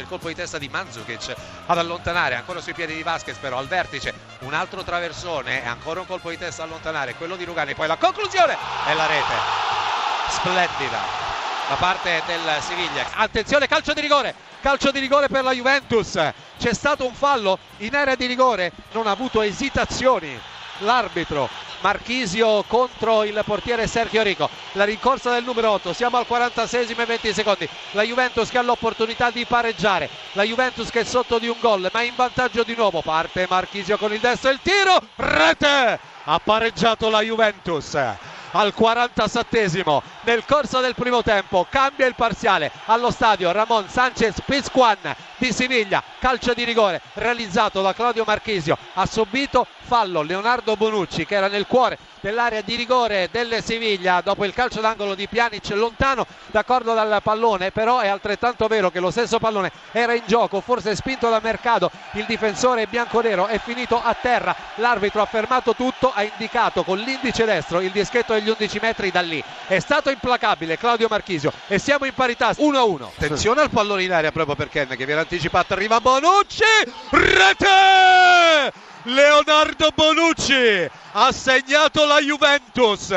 il colpo di testa di Mandzukic ad allontanare ancora sui piedi di Vasquez però al vertice un altro traversone e ancora un colpo di testa allontanare quello di Rugani poi la conclusione e la rete splendida da parte del Siviglia. Attenzione calcio di rigore calcio di rigore per la Juventus. C'è stato un fallo in area di rigore non ha avuto esitazioni l'arbitro Marchisio contro il portiere Sergio Rico. La rincorsa del numero 8 siamo al 46 e 20 secondi. La Juventus che ha l'opportunità di pareggiare. La Juventus che è sotto di un gol ma in vantaggio di nuovo. Parte Marchisio con il destro. Il tiro. Rete! Ha pareggiato la Juventus al 47esimo nel corso del primo tempo cambia il parziale. Allo stadio Ramon Sanchez Pizjuan di Siviglia calcio di rigore realizzato da Claudio Marchisio. Ha subito fallo Leonardo Bonucci che era nel cuore dell'area di rigore del Siviglia dopo il calcio d'angolo di Pjanic lontano d'accordo dal pallone però è altrettanto vero che lo stesso pallone era in gioco forse spinto da Mercado il difensore bianconero è finito a terra. L'arbitro ha fermato tutto ha indicato con l'indice destro il dischetto degli 11 metri da lì. È stato implacabile Claudio Marchisio e siamo in parità 1-1 attenzione al pallone in aria proprio per Ken che viene anticipato arriva Bonucci! Rete! Leonardo Bonucci ha segnato la Juventus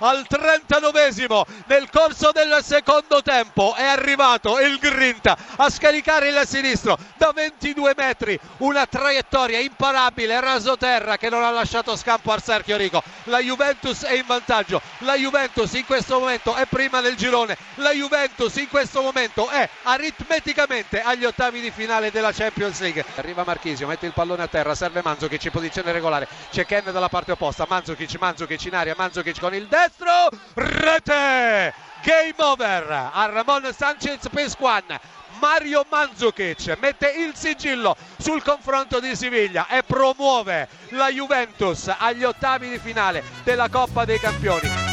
al 39esimo nel corso del secondo tempo è arrivato il Grinta a scaricare il sinistro da 22 metri. Una traiettoria imparabile rasoterra che non ha lasciato scampo al Sergio Rico. La Juventus è in vantaggio. La Juventus in questo momento è prima del girone. La Juventus in questo momento è aritmeticamente agli ottavi di finale della Champions League. Arriva Marchisio mette il pallone a terra. Serve Manzukic in posizione regolare. C'è Ken dalla parte opposta. Manzukic Manzukic in aria Manzukic con il destro rete. Game over. A Ramon Sanchez Pesquan Mario Mandzukic mette il sigillo sul confronto di Siviglia e promuove la Juventus agli ottavi di finale della Coppa dei Campioni